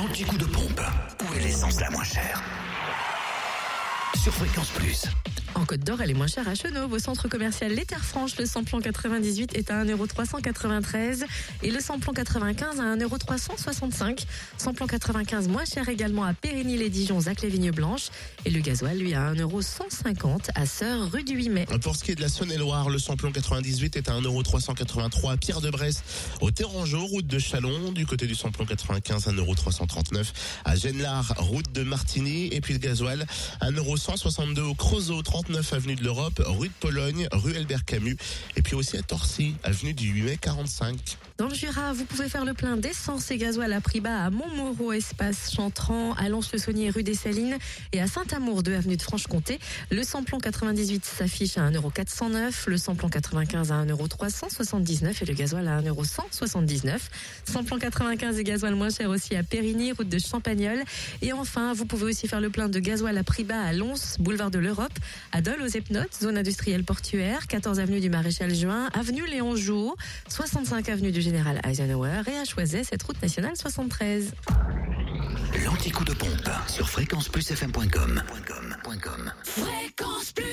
L'anti-coup de pompe. Où est l'essence la moins chère? Sur Fréquence Plus. En Côte d'Or, elle est moins chère à Chenauve. Au centre commercial Les Terres Franches, le samplon 98 est à 1,393€ et le samplon 95 à 1,365€. Samplon 95 moins cher également à Périgny-les-Dijon, Zac les Vignes Blanches. Et le gasoil, lui, à 1,150€ à Sœur, rue du 8 mai. Pour ce qui est de la Saône-et-Loire, le samplon 98 est à 1,383€ à Pierre-de-Bresse, au Terrangeau, route de Chalon, du côté du samplon 95, 1,339€ à Genlard, route de Martigny, et puis le gasoil, 1,162€ au Creusot, 39 avenue de l'Europe, rue de Pologne, rue Albert Camus, et puis aussi à Torcy, avenue du 8 mai 45. Dans le Jura, vous pouvez faire le plein d'essence et gasoil à prix bas à Montmoreau, espace Chantran, à Lons-le-Saunier, rue des Salines et à Saint-Amour, 2 avenue de Franche-Comté. Le samplon 98 s'affiche à 1,409€, le samplon 95 à 1,379€ et le gasoil à 1,179€. Samplon 95 et gasoil moins cher aussi à Périgny, route de Champagnol. Et enfin, vous pouvez aussi faire le plein de gasoil à prix bas à Lons, boulevard de l'Europe, à Dole aux Epnotes, zone industrielle portuaire, 14 avenue du Maréchal Juin, avenue Léon Jouot, 65 avenue du Général Eisenhower et à Choiset, cette route nationale 73. L'anti-coup de pompe sur fréquenceplusfm.com. Fréquence Plus